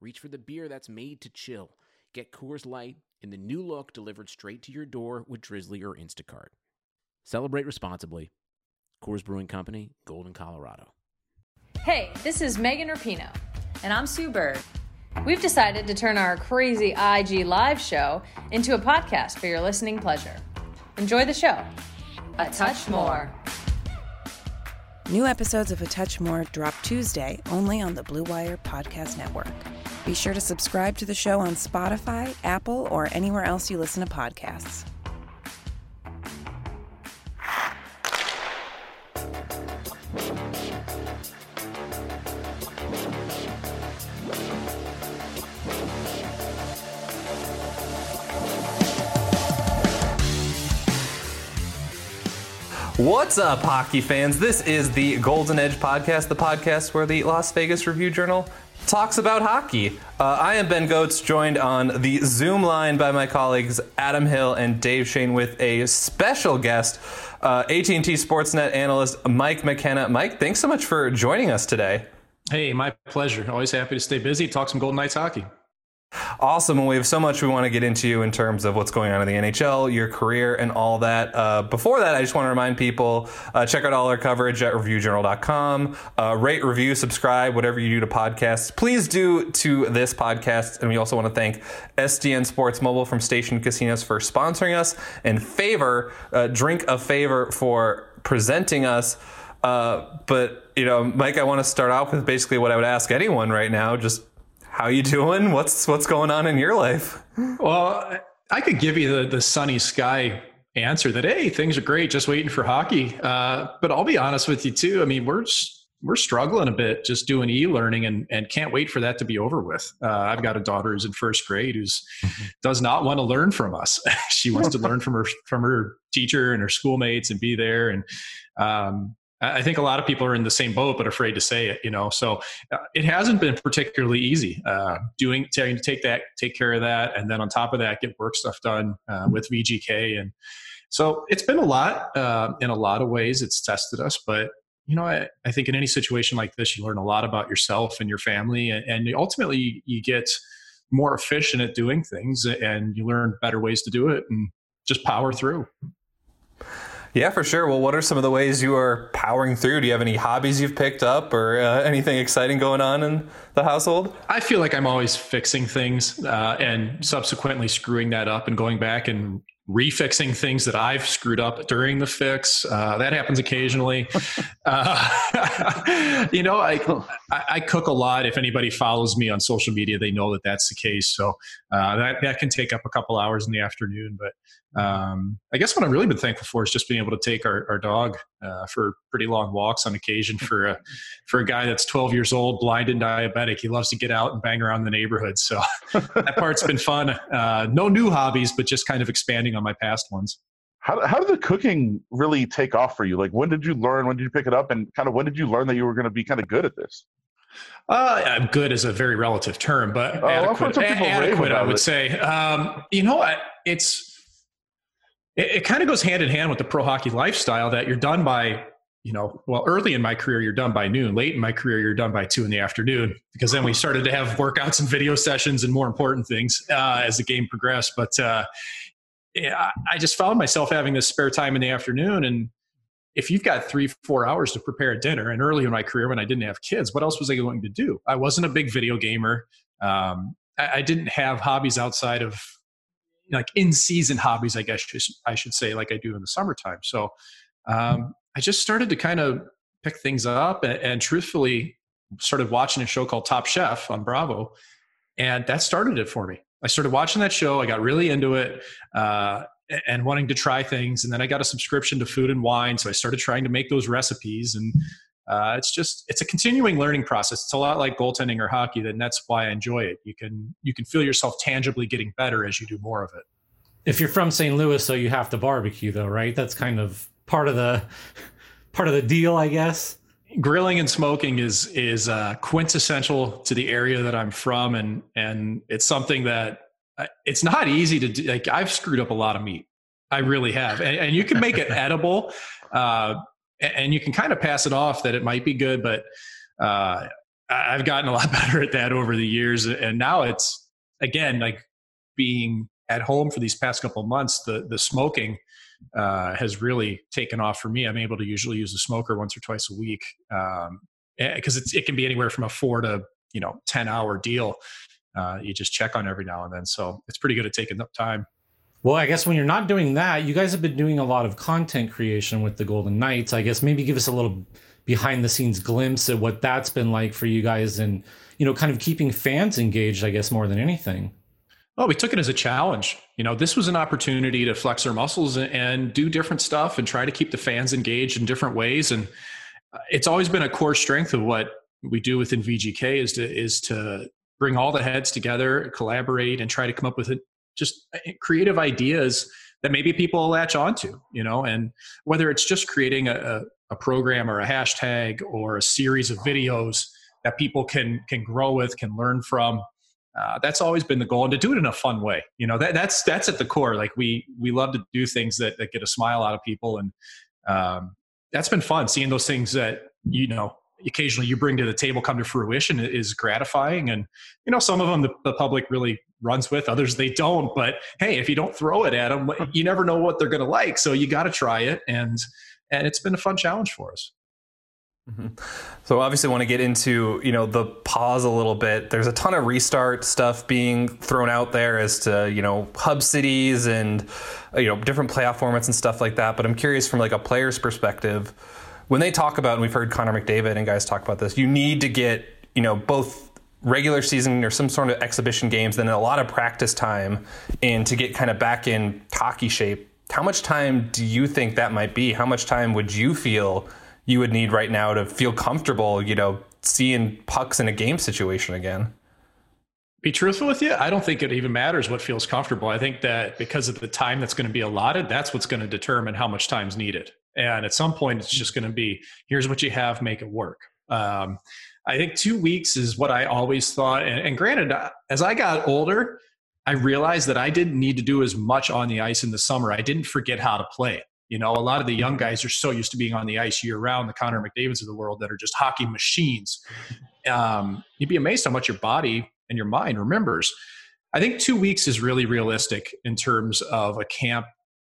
reach for the beer that's made to chill. Get Coors Light in the new look delivered straight to your door with Drizzly or Instacart. Celebrate responsibly. Coors Brewing Company, Golden, Colorado. Hey, this is Megan Rapinoe. And I'm Sue Bird. We've decided to turn our crazy IG live show into a podcast for your listening pleasure. Enjoy the show. A touch more. New episodes of A Touch More drop Tuesday only on the Blue Wire Podcast Network. Be sure to subscribe to the show on Spotify, Apple, or anywhere else you listen to podcasts. What's up, hockey fans? This is the Golden Edge podcast, the podcast where the Las Vegas Review Journal talks about hockey. Uh, I am Ben Gotz, joined on the Zoom line by my colleagues Adam Hill and Dave Schoen with a special guest, uh, AT&T Sportsnet analyst Mike McKenna. Mike, thanks so much for joining us today. Hey, my pleasure. Always happy to stay busy, talk some Golden Knights hockey. Awesome. Well, we have so much we want to get into you in terms of what's going on in the NHL, your career, and all that. Uh, before that, I just want to remind people uh, check out all our coverage at reviewjournal.com. Uh, rate, review, subscribe, whatever you do to podcasts. Please do to this podcast. And we also want to thank STN Sports Mobile from Station Casinos for sponsoring us and favor, uh, drink a favor for presenting us. Uh, but, you know, Mike, I want to start off with basically what I would ask anyone right now. Just how you doing? What's what's going on in your life? Well, I could give you the the sunny sky answer that hey, things are great, just waiting for hockey. Uh, but I'll be honest with you too. I mean, we're we're struggling a bit just doing e-learning and, and can't wait for that to be over with. Uh, I've got a daughter who's in first grade who's mm-hmm. does not want to learn from us. she wants to learn from her from her teacher and her schoolmates and be there. And um, I think a lot of people are in the same boat, but afraid to say it. You know, so uh, it hasn't been particularly easy uh, doing trying to take that, take care of that, and then on top of that, get work stuff done uh, with VGK, and so it's been a lot. Uh, in a lot of ways, it's tested us, but you know, I, I, think in any situation like this, you learn a lot about yourself and your family, and, and ultimately, you get more efficient at doing things, and you learn better ways to do it, and just power through. Yeah, for sure. Well, what are some of the ways you are powering through? Do you have any hobbies you've picked up or uh, anything exciting going on in the household? I feel like I'm always fixing things uh, and subsequently screwing that up and going back and refixing things that I've screwed up during the fix. Uh, that happens occasionally. uh, you know, I, I, cook a lot. If anybody follows me on social media, they know that that's the case. So uh, that that can take up a couple hours in the afternoon. But um, I guess what I've really been thankful for is just being able to take our, our dog uh, for pretty long walks on occasion. For a for a guy that's 12 years old, blind and diabetic, he loves to get out and bang around the neighborhood. So that part's been fun. Uh, no new hobbies, but just kind of expanding on my past ones. How how did the cooking really take off for you? Like when did you learn? When did you pick it up? And kind of when did you learn that you were going to be kind of good at this? Uh, I'm good is a very relative term, but oh, adequate, adequate I would it. say. Um, you know, what it's it, it kind of goes hand in hand with the pro hockey lifestyle that you're done by you know, well, early in my career, you're done by noon. Late in my career, you're done by two in the afternoon because then we started to have workouts and video sessions and more important things uh, as the game progressed. But uh, yeah, I just found myself having this spare time in the afternoon. And if you've got three, four hours to prepare a dinner, and early in my career when I didn't have kids, what else was I going to do? I wasn't a big video gamer. Um, I, I didn't have hobbies outside of like in season hobbies, I guess I should say, like I do in the summertime. So um, I just started to kind of pick things up and, and, truthfully started watching a show called Top Chef on Bravo. And that started it for me. I started watching that show. I got really into it uh, and wanting to try things. And then I got a subscription to Food and Wine. So I started trying to make those recipes. And uh, it's just it's a continuing learning process. It's a lot like goaltending or hockey, and that's why I enjoy it. You can you can feel yourself tangibly getting better as you do more of it. If you're from St. Louis, so you have to barbecue, though, right? That's kind of part of the part of the deal, I guess. Grilling and smoking is is uh, quintessential to the area that I'm from, and and it's something that uh, it's not easy to do. Like I've screwed up a lot of meat. I really have, and, and you can make it edible. Uh, and you can kind of pass it off that it might be good, but uh, I've gotten a lot better at that over the years. And now it's again like being at home for these past couple months. The the smoking uh, has really taken off for me. I'm able to usually use a smoker once or twice a week because um, it can be anywhere from a four to you know ten hour deal. Uh, you just check on every now and then, so it's pretty good at taking up time. Well, I guess when you're not doing that, you guys have been doing a lot of content creation with the Golden Knights. I guess maybe give us a little behind the scenes glimpse at what that's been like for you guys and, you know, kind of keeping fans engaged, I guess, more than anything. Well, we took it as a challenge. You know, this was an opportunity to flex our muscles and do different stuff and try to keep the fans engaged in different ways. And uh, it's always been a core strength of what we do within VGK is to is to bring all the heads together, collaborate, and try to come up with just uh, creative ideas that maybe people latch onto, you know, and whether it's just creating a, a program or a hashtag or a series of videos that people can can grow with, can learn from. Uh, that's always been the goal, and to do it in a fun way. You know, that, that's that's at the core. Like we we love to do things that that get a smile out of people, and um, that's been fun. Seeing those things that you know occasionally you bring to the table come to fruition is gratifying, and you know some of them the, the public really runs with others they don't. But hey if you don't throw it at them you never know what they're going to like. So you got to try it. And and it's been a fun challenge for us. Mm-hmm. So obviously want to get into, you know, the pause a little bit. There's a ton of restart stuff being thrown out there as to, you know, hub cities and you know, different playoff formats and stuff like that, but I'm curious from like a player's perspective when they talk about and we've heard Connor McDavid and guys talk about this, you need to get, you know, both regular season or some sort of exhibition games, then a lot of practice time and to get kind of back in hockey shape. How much time do you think that might be? How much time would you feel you would need right now to feel comfortable, you know, seeing pucks in a game situation again? Be truthful with you, I don't think it even matters what feels comfortable. I think that because of the time that's going to be allotted, that's what's going to determine how much time's needed. And at some point, it's just going to be here's what you have, make it work. Um, I think two weeks is what I always thought. And, and granted, uh, as I got older, I realized that I didn't need to do as much on the ice in the summer. I didn't forget how to play. You know, a lot of the young guys are so used to being on the ice year round, the Connor McDavids of the world that are just hockey machines. Um, you'd be amazed how much your body and your mind remembers. I think two weeks is really realistic in terms of a camp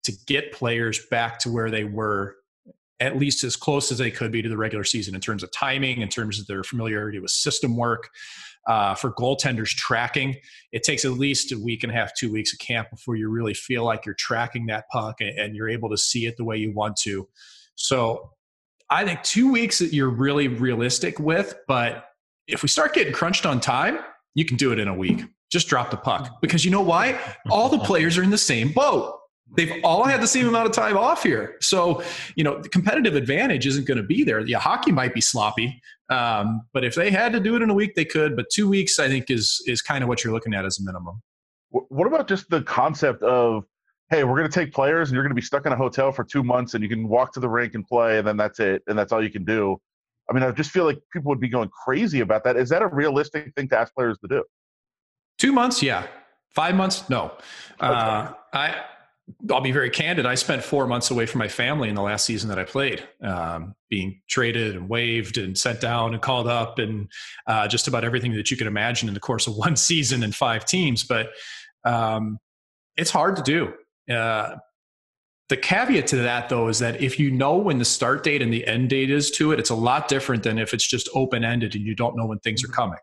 to get players back to where they were at least as close as they could be to the regular season in terms of timing, in terms of their familiarity with system work. Uh, for goaltenders tracking, it takes at least a week and a half, two weeks of camp before you really feel like you're tracking that puck and, and you're able to see it the way you want to. So I think two weeks that you're really realistic with, but if we start getting crunched on time, you can do it in a week. Just drop the puck because you know why? All the players are in the same boat. They've all had the same amount of time off here. So, you know, the competitive advantage isn't going to be there. Yeah, hockey might be sloppy, um, but if they had to do it in a week, they could. But two weeks, I think, is is kind of what you're looking at as a minimum. What about just the concept of, hey, we're going to take players and you're going to be stuck in a hotel for two months and you can walk to the rink and play and then that's it and that's all you can do. I mean, I just feel like people would be going crazy about that. Is that a realistic thing to ask players to do? Two months, yeah. Five months, no. Uh, I I'll be very candid. I spent four months away from my family in the last season that I played, um, being traded and waived and sent down and called up and uh, just about everything that you can imagine in the course of one season and five teams. But um, it's hard to do. Uh, the caveat to that, though, is that if you know when the start date and the end date is to it, it's a lot different than if it's just open ended and you don't know when things are coming.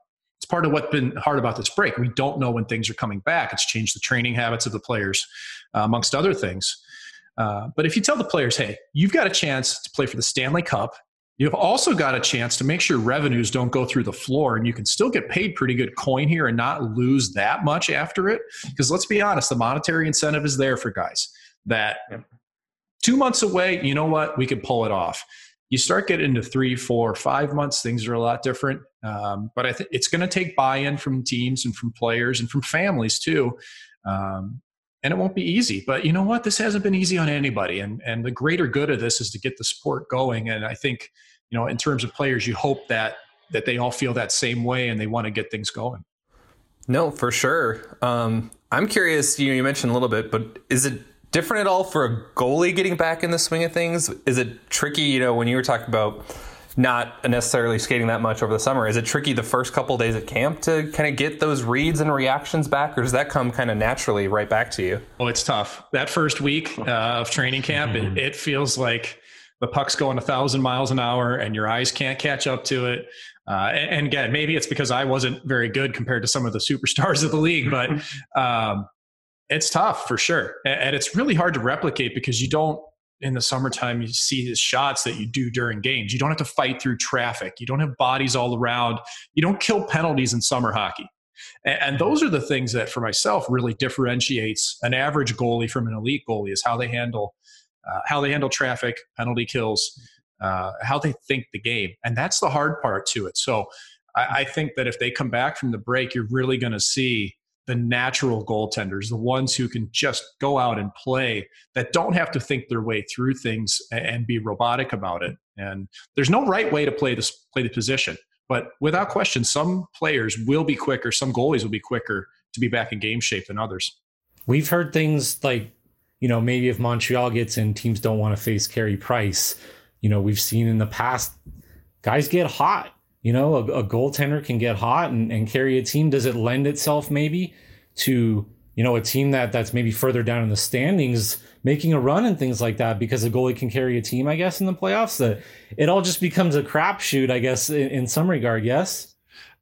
Part of what's been hard about this break. We don't know when things are coming back. It's changed the training habits of the players uh, amongst other things. Uh, but if you tell the players, hey, you've got a chance to play for the Stanley Cup, you've also got a chance to make sure revenues don't go through the floor and you can still get paid pretty good coin here and not lose that much after it. Because let's be honest, the monetary incentive is there for guys that two months away, you know what, we can pull it off. You start getting into three, four, five months, things are a lot different. Um, but I think it's going to take buy-in from teams and from players and from families too. Um, and it won't be easy. But you know what? This hasn't been easy on anybody. And and the greater good of this is to get the sport going. And I think, you know, in terms of players, you hope that that they all feel that same way and they want to get things going. No, for sure. Um, I'm curious. You you mentioned a little bit, but is it different at all for a goalie getting back in the swing of things? Is it tricky? You know, when you were talking about not necessarily skating that much over the summer. Is it tricky the first couple days at camp to kind of get those reads and reactions back, or does that come kind of naturally right back to you? Oh, it's tough. That first week uh, of training camp, it, it, feels like the puck's going a thousand miles an hour, and your eyes can't catch up to it. Uh, and, and, again, maybe it's because I wasn't very good compared to some of the superstars of the league, but um, it's tough for sure, and, and it's really hard to replicate because you don't in the summertime you see the shots that you do during games. You don't have to fight through traffic. You don't have bodies all around. You don't kill penalties in summer hockey. And, those are the things that for myself really differentiates an average goalie from an elite goalie is how they handle uh, how they handle traffic penalty kills uh, how they think the game. And that's the hard part to it. So I, I think that if they come back from the break you're really going to see the natural goaltenders, the ones who can just go out and play, that don't have to think their way through things and be robotic about it. And there's no right way to play this play the position, but without question, some players will be quicker, some goalies will be quicker to be back in game shape than others. We've heard things like, you know, maybe if Montreal gets in, teams don't want to face Carey Price. You know, we've seen in the past guys get hot you know, a, a goaltender can get hot and, and carry a team. Does it lend itself maybe to, you know, a team that that's maybe further down in the standings making a run and things like that because a goalie can carry a team, I guess, in the playoffs? That it all just becomes a crapshoot, I guess, in, in some regard, yes?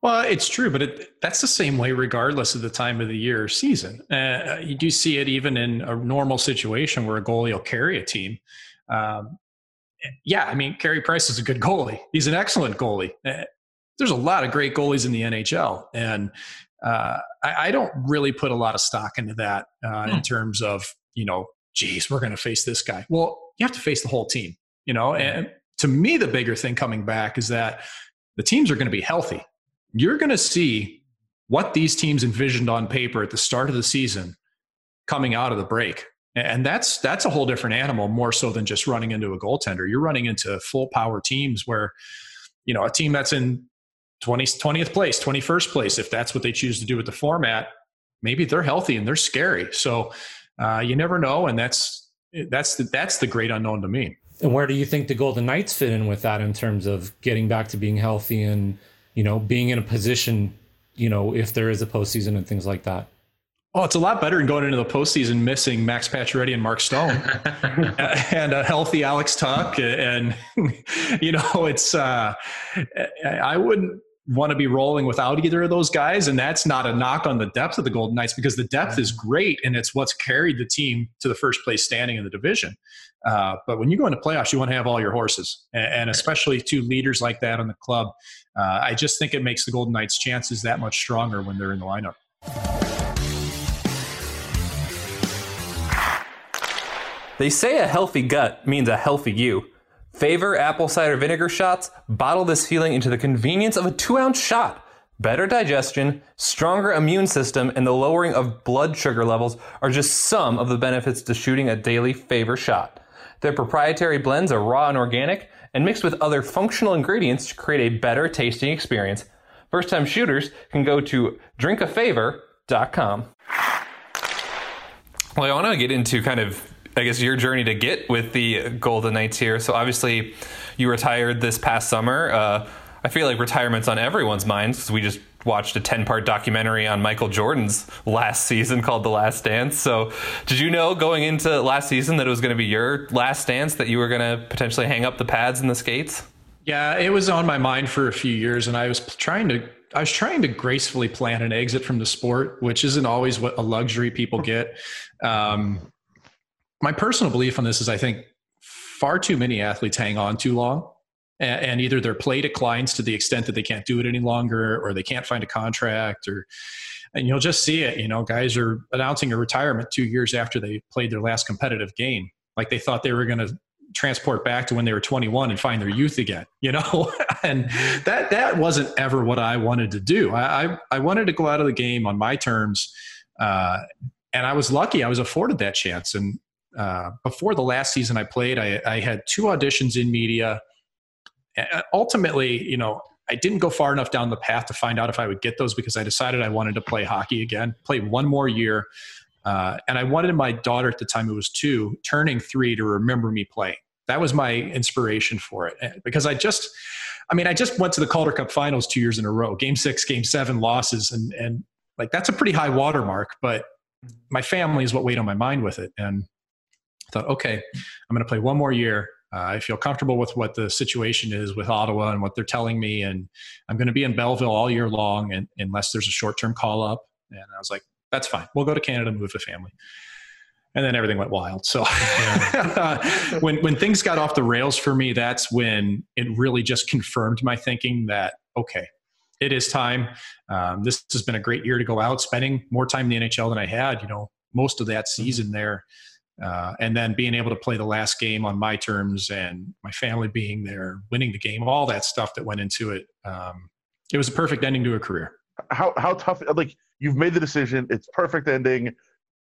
Well, it's true, but it, that's the same way regardless of the time of the year or season. Uh, you do see it even in a normal situation where a goalie will carry a team. Um, yeah, I mean, Carey Price is a good goalie. He's an excellent goalie. Eh, there's a lot of great goalies in the NHL, and uh, I, I, don't really put a lot of stock into that uh, in hmm. terms of you know, geez, we're going to face this guy. Well, you have to face the whole team, you know. And to me, the bigger thing coming back is that the teams are going to be healthy. You're going to see what these teams envisioned on paper at the start of the season coming out of the break and that's that's a whole different animal more so than just running into a goaltender. You're running into full power teams where you know a team that's in 20, 20th place 21st place if that's what they choose to do with the format maybe they're healthy and they're scary. So uh, you never know and that's that's the, that's the great unknown to me. And where do you think the golden knights fit in with that in terms of getting back to being healthy and you know being in a position you know if there is a postseason and things like that Oh, it's a lot better than going into the postseason missing Max Pacioretty and Mark Stone and a healthy Alex Tuch. And, you know, it's, uh, I wouldn't want to be rolling without either of those guys. And that's not a knock on the depth of the Golden Knights because the depth is great and it's what's carried the team to the first place standing in the division. Uh, but when you go into playoffs, you want to have all your horses, and, especially two leaders like that on the club. Uh, I just think it makes the Golden Knights' chances that much stronger when they're in the lineup. They say a healthy gut means a healthy you. Favor apple cider vinegar shots bottle this feeling into the convenience of a two ounce shot. Better digestion, stronger immune system, and the lowering of blood sugar levels are just some of the benefits to shooting a daily favor shot. Their proprietary blends are raw and organic and mixed with other functional ingredients to create a better tasting experience. First time shooters can go to drinkafavor.com. Well, I want to get into kind of I guess your journey to get with the Golden Knights here. So obviously, you retired this past summer. Uh, I feel like retirement's on everyone's minds because we just watched a 10 part documentary on Michael Jordan's last season called The Last Dance. So, did you know going into last season that it was going to be your last dance, that you were going to potentially hang up the pads and the skates? Yeah, it was on my mind for a few years, and I was trying to. I was trying to gracefully plan an exit from the sport, which isn't always what a luxury people get. Um, my personal belief on this is I think far too many athletes hang on too long. And, either their play declines to the extent that they can't do it any longer, or they can't find a contract, or and you'll just see it. You know, guys are announcing a retirement two years after they played their last competitive game, like they thought they were going to transport back to when they were 21 and find their youth again, you know? and that, that wasn't ever what I wanted to do. I, I, I wanted to go out of the game on my terms. Uh, and I was lucky I was afforded that chance. And uh, before the last season I played, I, I had two auditions in media. ultimately, you know, I didn't go far enough down the path to find out if I would get those because I decided I wanted to play hockey again, play one more year. Uh, and I wanted my daughter at the time, who was two, turning three, to remember me playing. That was my inspiration for it because I just, I mean, I just went to the Calder Cup finals two years in a row, game six, game seven losses. And, and like, that's a pretty high watermark, but my family is what weighed on my mind with it. And I thought, okay, I'm going to play one more year. Uh, I feel comfortable with what the situation is with Ottawa and what they're telling me. And I'm going to be in Belleville all year long and, unless there's a short term call up. And I was like, that's fine. We'll go to Canada, move the family and then everything went wild. So yeah. when when things got off the rails for me, that's when it really just confirmed my thinking that okay, it is time. Um, this has been a great year to go out, spending more time in the NHL than I had. You know, most of that mm-hmm. season there. Uh, and then being able to play the last game on my terms and my family being there, winning the game, all that stuff that went into it. Um, it was a perfect ending to a career. How how tough? Like you've made the decision, it's perfect ending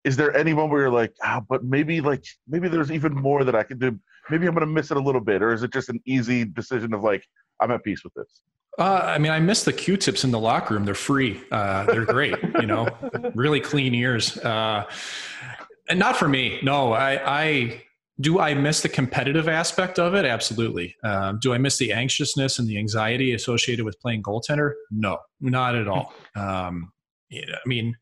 is there any moment where you're like, ah, but maybe like maybe there's even more that I can do? Maybe I'm gonna miss it a little bit, or is it just an easy decision of like, I'm at peace with this? Uh, I mean, I miss the Q-tips in the locker room. They're free. Uh, they're great. you know, really clean ears. Uh, and not for me. No, I, I do. I miss the competitive aspect of it. Absolutely. Um, do I miss the anxiousness and the anxiety associated with playing goaltender? No, not at all. Um, I mean,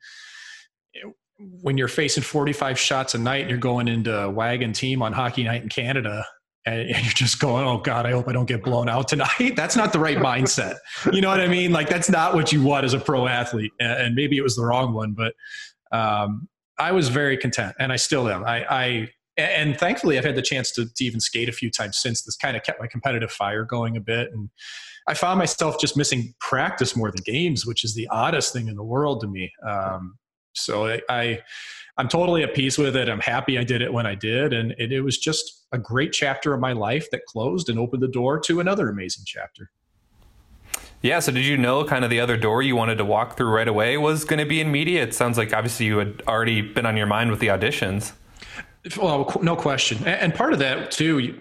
when you're facing 45 shots a night and you're going into a wagon team on hockey night in Canada and you're just going, oh God, I hope I don't get blown out tonight. That's not the right mindset. You know what I mean? Like that's not what you want as a pro athlete. And maybe it was the wrong one, but um, I was very content and I still am. I, I and thankfully I've had the chance to, to even skate a few times since this kind of kept my competitive fire going a bit. And I found myself just missing practice more than games, which is the oddest thing in the world to me. Um, so I, I I'm totally at peace with it. I'm happy I did it when I did. And it, it, was just a great chapter of my life that closed and opened the door to another amazing chapter. Yeah. So, did you know kind of the other door you wanted to walk through right away was going to be in media? It sounds like obviously you had already been on your mind with the auditions. Well, no question. And part of that, too,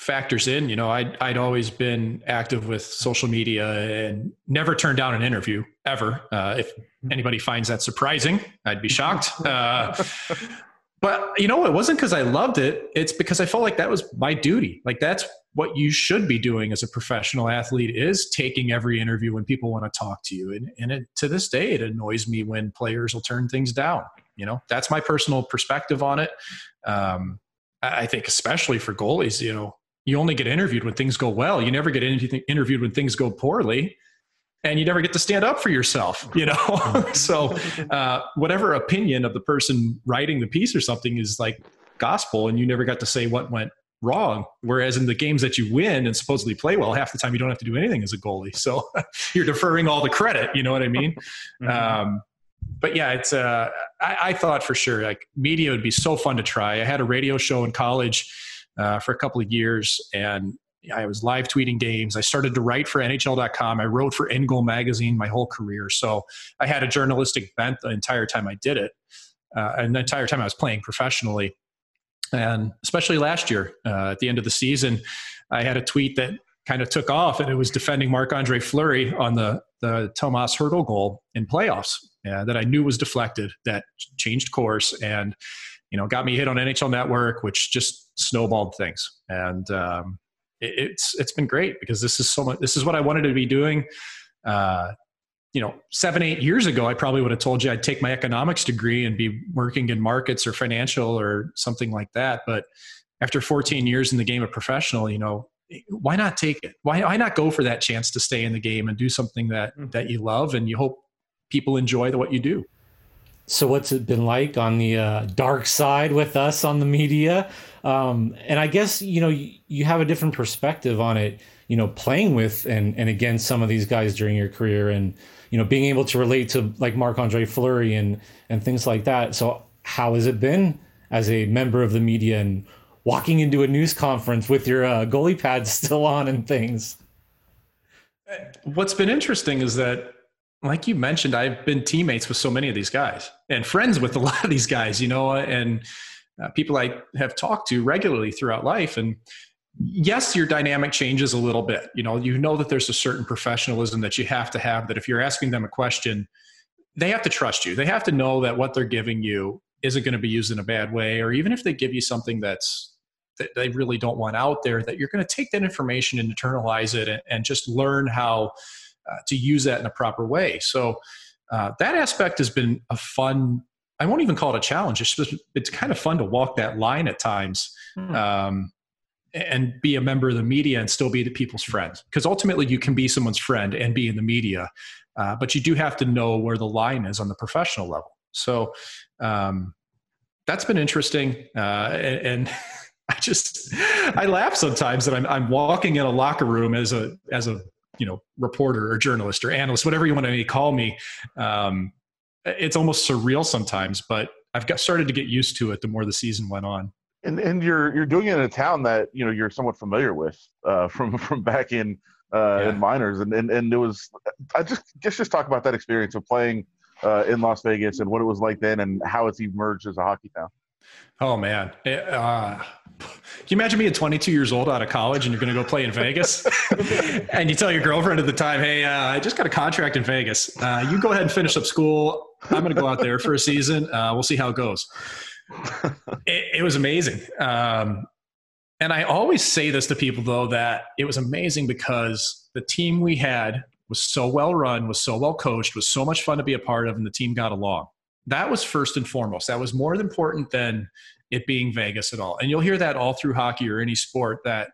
factors in. You know, I'd, I'd always been active with social media and never turned down an interview ever. Uh, if anybody finds that surprising, I'd be shocked. Uh, but you know, it wasn't because I loved it. It's because I felt like that was my duty. Like that's what you should be doing as a professional athlete is taking every interview when people want to talk to you. And, and it, to this day, it annoys me when players will turn things down. You know, that's my personal perspective on it. Um, I think especially for goalies, you know, you only get interviewed when things go well. You never get interviewed when things go poorly. And you never get to stand up for yourself, you know? so, uh, whatever opinion of the person writing the piece or something is like gospel, and you never got to say what went wrong. Whereas in the games that you win and supposedly play well, half the time you don't have to do anything as a goalie. So you're deferring all the credit. You know what I mean? Mm-hmm. Um, but yeah, it's. Uh, I, I, thought for sure like media would be so fun to try. I had a radio show in college uh, for a couple of years, and I was live tweeting games. I started to write for NHL.com. I wrote for In Goal magazine my whole career, so I had a journalistic bent the entire time I did it, uh, and the entire time I was playing professionally. And especially last year, uh, at the end of the season, I had a tweet that kind of took off, and it was defending Marc Andre Fleury on the the Tomas Hertl goal in playoffs uh, that I knew was deflected, that changed course, and you know got me hit on NHL Network, which just snowballed things. And um, it, it's it's been great because this is so much. This is what I wanted to be doing. Uh, you know, seven eight years ago, I probably would have told you I'd take my economics degree and be working in markets or financial or something like that. But after 14 years in the game of professional, you know, why not take it? Why, why not go for that chance to stay in the game and do something that mm-hmm. that you love and you hope people enjoy the, what you do? So, what's it been like on the uh, dark side with us on the media? Um, and I guess you know you, you, have a different perspective on it. You know, playing with and and against some of these guys during your career, and you know being able to relate to like Marc Andre Fleury and and things like that. So, how has it been as a member of the media, and walking into a news conference with your uh, goalie pads still on and things. What's been interesting is that, like you mentioned, I've been teammates with so many of these guys and friends with a lot of these guys, you know, and uh, people I have talked to regularly throughout life. And yes, your dynamic changes a little bit. You know, you know that there's a certain professionalism that you have to have that if you're asking them a question, they have to trust you. They have to know that what they're giving you isn't going to be used in a bad way, or even if they give you something that's that they really don't want out there, that you're going to take that information and internalize it and, and just learn how uh, to use that in a proper way. So uh, that aspect has been a fun. I won't even call it a challenge. It's just, it's kind of fun to walk that line at times. Hmm. Um, and be a member of the media and still be the people's friend because ultimately you can be someone's friend and be in the media uh, but you do have to know where the line is on the professional level so um, that's been interesting uh, and, and I just I laugh sometimes that I'm I'm walking in a locker room as a as a you know reporter or journalist or analyst, whatever you want to call me. Um, it's almost surreal sometimes, but I've got started to get used to it the more the season went on. And and you're you're doing it in a town that you know you're somewhat familiar with uh, from from back in uh, yeah. in minors, and, and and it was I just just just talk about that experience of playing uh, in Las Vegas and what it was like then, and how it's emerged as a hockey town. Oh man, it, uh, can you imagine being 22 years old out of college and you're going to go play in Vegas, and you tell your girlfriend at the time, "Hey, uh, I just got a contract in Vegas. Uh, you go ahead and finish up school. I'm going to go out there for a season. Uh, we'll see how it goes." It, it was amazing, um, and I always say this to people though that it was amazing because the team we had was so well run, was so well coached, was so much fun to be a part of, and the team got along that was first and foremost. That was more important than it being Vegas at all. And you'll hear that all through hockey or any sport that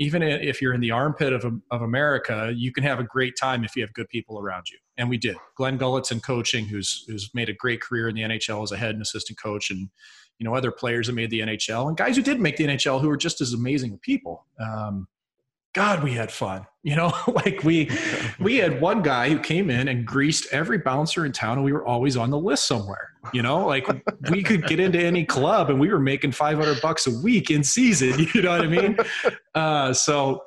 even if you're in the armpit of, of America, you can have a great time if you have good people around you. And we did. Glen in coaching, who's who's made a great career in the NHL as a head and assistant coach, and you know other players that made the NHL and guys who did make the NHL who are just as amazing people. Um, God, we had fun. You know, like we we had one guy who came in and greased every bouncer in town, and we were always on the list somewhere. You know, like we could get into any club, and we were making five hundred bucks a week in season. You know what I mean? Uh, so,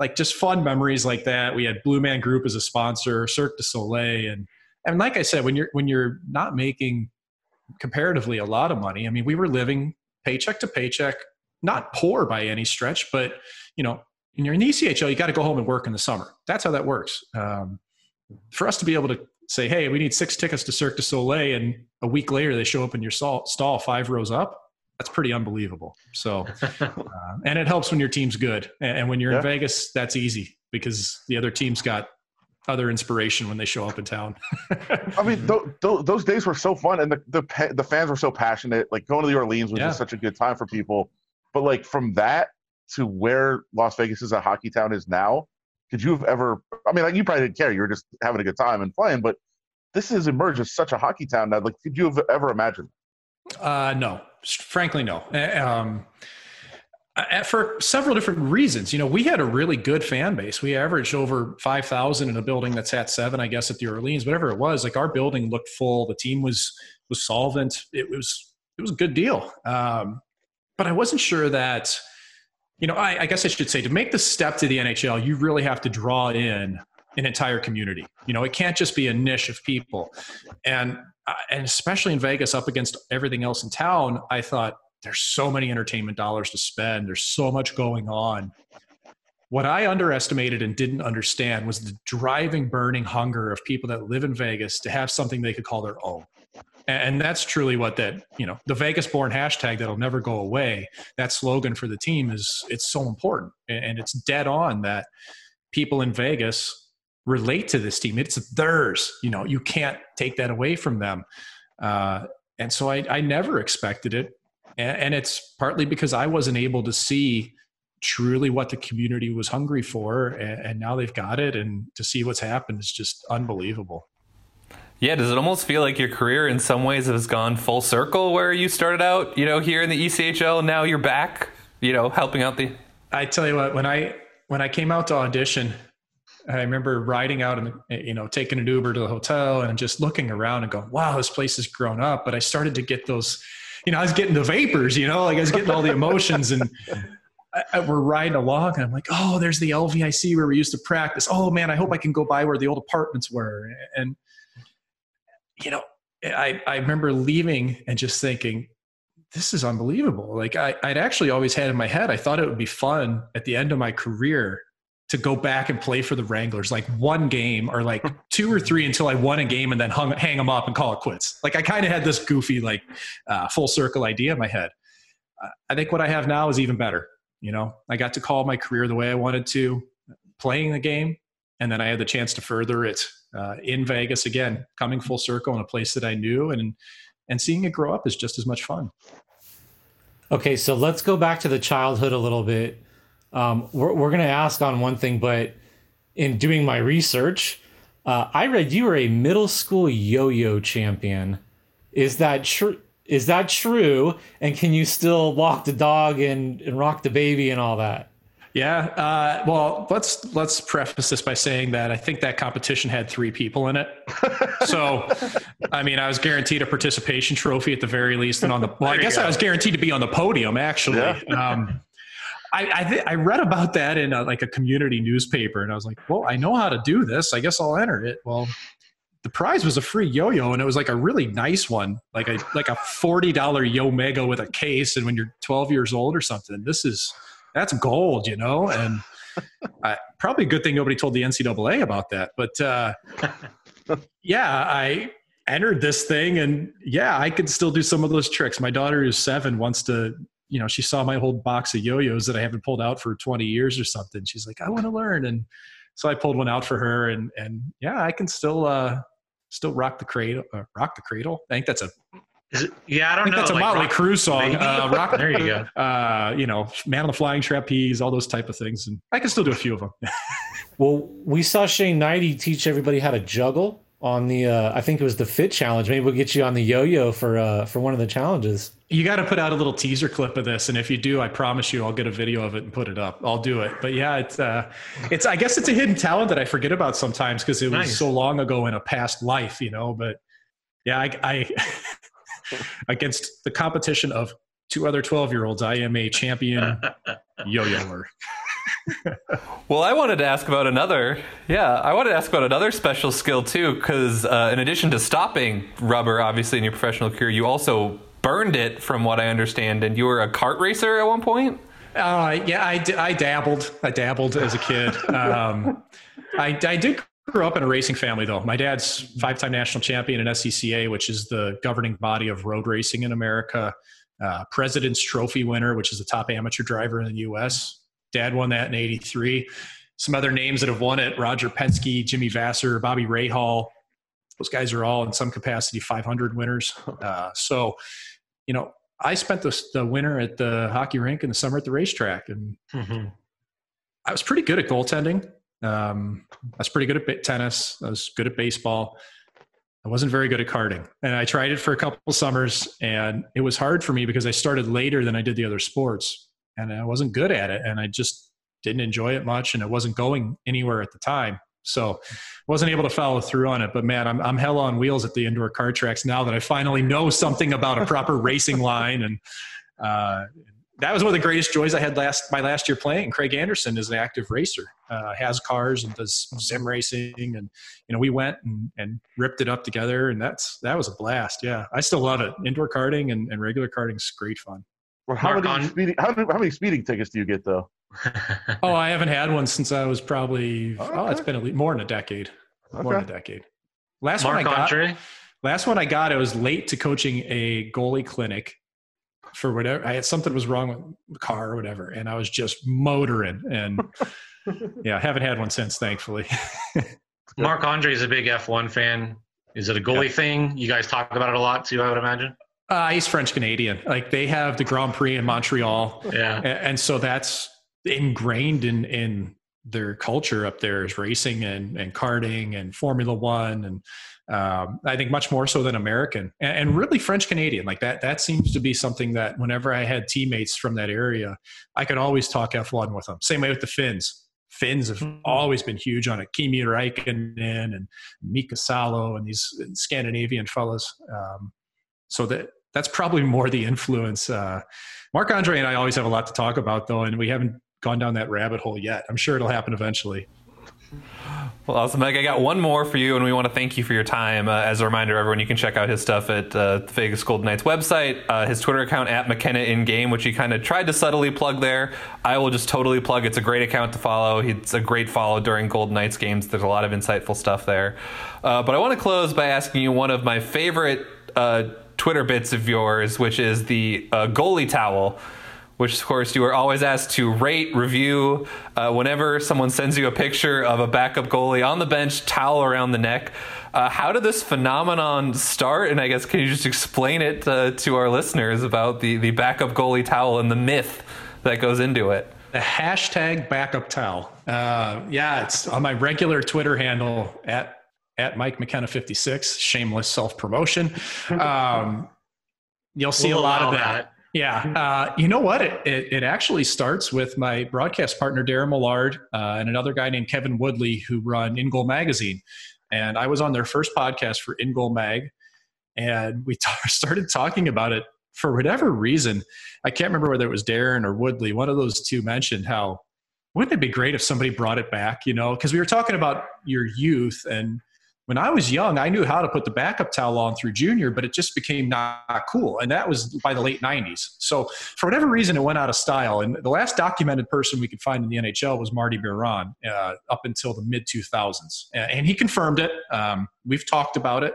like, just fun memories like that. We had Blue Man Group as a sponsor, Cirque du Soleil, and and like I said, when you're when you're not making comparatively a lot of money, I mean, we were living paycheck to paycheck, not poor by any stretch, but you know when you're in the ECHL, you got to go home and work in the summer. That's how that works. Um, for us to be able to say, hey, we need six tickets to Cirque du Soleil, and a week later they show up in your stall, five rows up, that's pretty unbelievable. So, uh, and it helps when your team's good. And, when you're yeah. in Vegas, that's easy because the other team's got other inspiration when they show up in town. I mean, th- th- those days were so fun, and the, the the fans were so passionate. Like going to the Orleans was yeah. just such a good time for people. But like from that to where Las Vegas is a hockey town is now, could you have ever? I mean, like you probably didn't care; you were just having a good time and playing. But this has emerged as such a hockey town now. Like, could you have ever imagined? Uh, no, frankly, no. Um, for several different reasons. You know, we had a really good fan base. We averaged over 5,000 in a building that's at seven, I guess, at the Orleans, whatever it was. Like our building looked full. The team was was solvent. It was it was a good deal. Um, but I wasn't sure that you know, I, I, guess I should say to make the step to the NHL, you really have to draw in an entire community. You know, it can't just be a niche of people, and uh, and especially in Vegas, up against everything else in town, I thought there's so many entertainment dollars to spend. There's so much going on. What I underestimated and didn't understand was the driving, burning hunger of people that live in Vegas to have something they could call their own and that's truly what that you know the vegas born hashtag that'll never go away that slogan for the team is it's so important. And it's dead on that people in vegas relate to this team. It's theirs you know you can't take that away from them. Uh, and so I, I never expected it. And, and it's partly because i wasn't able to see truly what the community was hungry for and, and now they've got it and to see what's happened is just unbelievable yeah, does it almost feel like your career in some ways has gone full circle where you started out, you know, here in the ECHL and now you're back, you know, helping out the I tell you what, when I when I came out to audition, I remember riding out and you know, taking an Uber to the hotel and just looking around and going, "Wow, this place has grown up." But I started to get those you know, I was getting the vapors, you know, like I was getting all the emotions and I, I, we're riding along and I'm like, oh, there's the LVIC where we used to practice. Oh man, I hope I can go by where the old apartments were. And, you know, I, I remember leaving and just thinking, this is unbelievable. Like I, I'd actually always had in my head, I thought it would be fun at the end of my career to go back and play for the Wranglers, like one game or like two or three until I won a game and then hung, hang them up and call it quits. Like I kind of had this goofy, like uh, full circle idea in my head. Uh, I think what I have now is even better. You know, I got to call my career the way I wanted to, playing the game, and then I had the chance to further it uh, in Vegas again, coming full circle in a place that I knew, and and seeing it grow up is just as much fun. Okay, so let's go back to the childhood a little bit. Um, we're we're going to ask on one thing, but in doing my research, uh, I read you were a middle school yo-yo champion. Is that true? Is that true? And can you still walk the dog and, and rock the baby and all that? Yeah. Uh, well, let's let's preface this by saying that I think that competition had three people in it. so, I mean, I was guaranteed a participation trophy at the very least, and on the well, I guess I was guaranteed to be on the podium actually. Yeah. Um, I I, th- I, read about that in a, like a community newspaper, and I was like, well, I know how to do this. I guess I'll enter it. Well, the prize was a free yo-yo, and it was like a really nice one, like a like a forty dollar Yomega with a case. And when you're 12 years old or something, this is that's gold, you know. And I, probably a good thing nobody told the NCAA about that. But uh, yeah, I entered this thing, and yeah, I could still do some of those tricks. My daughter who's seven wants to. You know, she saw my whole box of yo-yos that I haven't pulled out for 20 years or something. She's like, I want to learn. And so I pulled one out for her and, and yeah, I can still, uh, still rock the cradle, uh, rock the cradle. I think that's a it, yeah, I don't I think know. That's a like Motley Crue song. Uh, rock, there you go. Uh, you know, Man on the Flying Trapeze, all those type of things, and I can still do a few of them. well, we saw Shane Knighty teach everybody how to juggle on the. Uh, I think it was the Fit Challenge. Maybe we'll get you on the yo-yo for uh, for one of the challenges. You got to put out a little teaser clip of this, and if you do, I promise you, I'll get a video of it and put it up. I'll do it. But yeah, it's uh, it's. I guess it's a hidden talent that I forget about sometimes because it was nice. so long ago in a past life, you know. But yeah, I, I against the competition of two other 12 year olds, I am a champion yo yoer. well, I wanted to ask about another. Yeah, I wanted to ask about another special skill too, because uh, in addition to stopping rubber, obviously in your professional career, you also burned it, from what I understand, and you were a kart racer at one point. Uh, yeah, I, d- I dabbled. I dabbled as a kid. Um, I, I did grew up in a racing family though. My dad's five-time national champion in SCCA, which is the governing body of road racing in America. Uh, President's Trophy winner, which is the top amateur driver in the U.S. Dad won that in '83. Some other names that have won it: Roger Penske, Jimmy Vasser, Bobby Rahal. Those guys are all in some capacity 500 winners. Uh, so, you know, I spent the, the winter at the hockey rink and the summer at the racetrack, and mm-hmm. I was pretty good at goaltending. Um, I was pretty good at tennis. I was good at baseball. I wasn't very good at karting. And I tried it for a couple summers and it was hard for me because I started later than I did the other sports and I wasn't good at it and I just didn't enjoy it much and it wasn't going anywhere at the time. So wasn't able to follow through on it. But man, I'm I'm hell on wheels at the indoor car tracks now that I finally know something about a proper racing line and uh, that was one of the greatest joys I had last my last year playing. Craig Anderson is an active racer, uh, has cars and does sim racing, and you know we went and, and ripped it up together, and that's that was a blast. Yeah, I still love it. Indoor karting and, and regular karting is great fun. Well, how Mark many on- speeding how, how many speeding tickets do you get though? oh, I haven't had one since I was probably okay. oh, it's been at least more than a decade. Okay. More than a decade. Last Mark one I got. Andre? Last one I got, I was late to coaching a goalie clinic for whatever I had something was wrong with the car or whatever, and I was just motoring. And yeah, I haven't had one since, thankfully. Marc Andre is a big F1 fan. Is it a goalie yeah. thing? You guys talk about it a lot too, I would imagine. Uh, he's French Canadian. Like they have the Grand Prix in Montreal. Yeah. And, and so that's ingrained in, in their culture up there is racing and, and karting and Formula One and um, I think much more so than American and, and really French Canadian. Like that, that seems to be something that whenever I had teammates from that area, I could always talk F1 with them. Same way with the Finns. Finns have mm-hmm. always been huge on it. Kimi Räikkönen and Mika Salo and these Scandinavian fellas. Um, so that that's probably more the influence. Uh, Marc Andre and I always have a lot to talk about, though, and we haven't gone down that rabbit hole yet. I'm sure it'll happen eventually. Well, awesome, Mike. I got one more for you, and we want to thank you for your time. Uh, as a reminder, everyone, you can check out his stuff at uh, Vegas Golden Knights website, uh, his Twitter account at McKenna in game, which he kind of tried to subtly plug there. I will just totally plug. It's a great account to follow. It's a great follow during Golden Knights games. There's a lot of insightful stuff there. Uh, but I want to close by asking you one of my favorite uh, Twitter bits of yours, which is the uh, goalie towel which of course you are always asked to rate, review. Uh, whenever someone sends you a picture of a backup goalie on the bench, towel around the neck. Uh, how did this phenomenon start? And I guess can you just explain it uh, to our listeners about the, the backup goalie towel and the myth that goes into it? The hashtag backup towel. Uh, yeah, it's on my regular Twitter handle at at Mike McKenna 56. Shameless self promotion. Um, you'll see we'll a lot of that. that. Yeah. Uh, you know what? It, it, it, actually starts with my broadcast partner, Darren Millard, uh, and another guy named Kevin Woodley, who run In Goal Magazine. And I was on their first podcast for In Goal Mag, and we t- started talking about it for whatever reason. I can't remember whether it was Darren or Woodley. One of those two mentioned how wouldn't it be great if somebody brought it back, you know? Because we were talking about your youth and when I was young, I knew how to put the backup towel on through junior, but it just became not cool. And that was by the late 90s. So for whatever reason, it went out of style. And the last documented person we could find in the NHL was Marty Biron uh, up until the mid 2000s. And he confirmed it. Um, we've talked about it.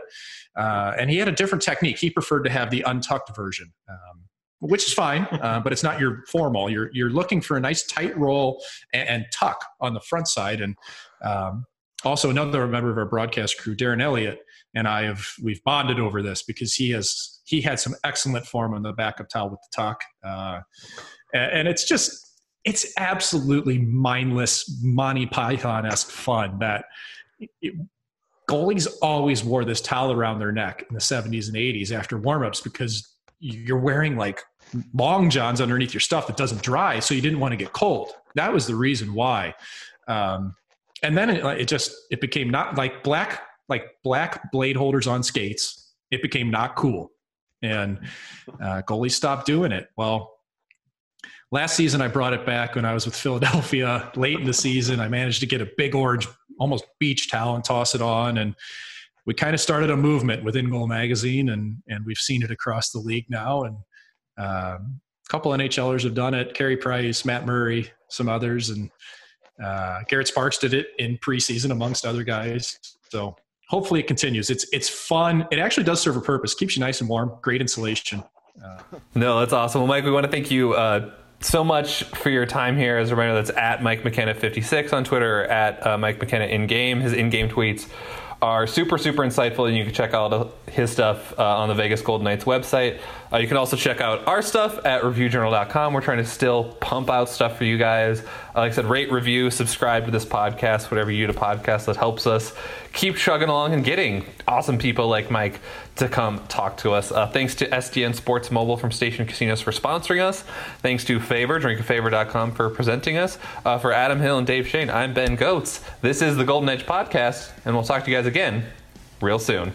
Uh, and he had a different technique. He preferred to have the untucked version. Um, which is fine, uh, but it's not your formal. You're you're looking for a nice tight roll and, and tuck on the front side, and um, also another member of our broadcast crew, Darren Elliott, and I have we've bonded over this because he has he had some excellent form on the backup towel with the talk, uh, and it's just it's absolutely mindless Monty Python esque fun that. It, goalies always wore this towel around their neck in the 70s and 80s after warmups because you're wearing like long johns underneath your stuff that doesn't dry, so you didn't want to get cold. That was the reason why. Um, and then it, it just it became not like black like black blade holders on skates. It became not cool, and uh, goalies stopped doing it. Well, last season I brought it back when I was with Philadelphia late in the season. I managed to get a big orange, almost beach towel and toss it on, and we kind of started a movement within Goal Magazine, and and we've seen it across the league now. And um, a couple NHLers have done it: Carey Price, Matt Murray, some others, and uh, Garrett Sparks did it in preseason amongst other guys. So hopefully it continues. It's it's fun. It actually does serve a purpose. Keeps you nice and warm. Great insulation. Uh, no, that's awesome. Well, Mike, we want to thank you uh, so much for your time here. As a reminder, that's at Mike McKenna 56 on Twitter, at uh, Mike McKenna in game. His in game tweets are super, super insightful, and you can check out his stuff uh, on the Vegas Golden Knights website. Uh, you can also check out our stuff at reviewjournal.com. We're trying to still pump out stuff for you guys. Uh, like I said, rate, review, subscribe to this podcast, whatever you do to podcast that helps us keep chugging along and getting awesome people like Mike to come talk to us. Uh, thanks to STN Sports Mobile from Station Casinos for sponsoring us. Thanks to Favor, drinkafavor.com for presenting us. Uh, for Adam Hill and Dave Schoen, I'm Ben Gotz. This is the Golden Edge Podcast, and we'll talk to you guys again real soon.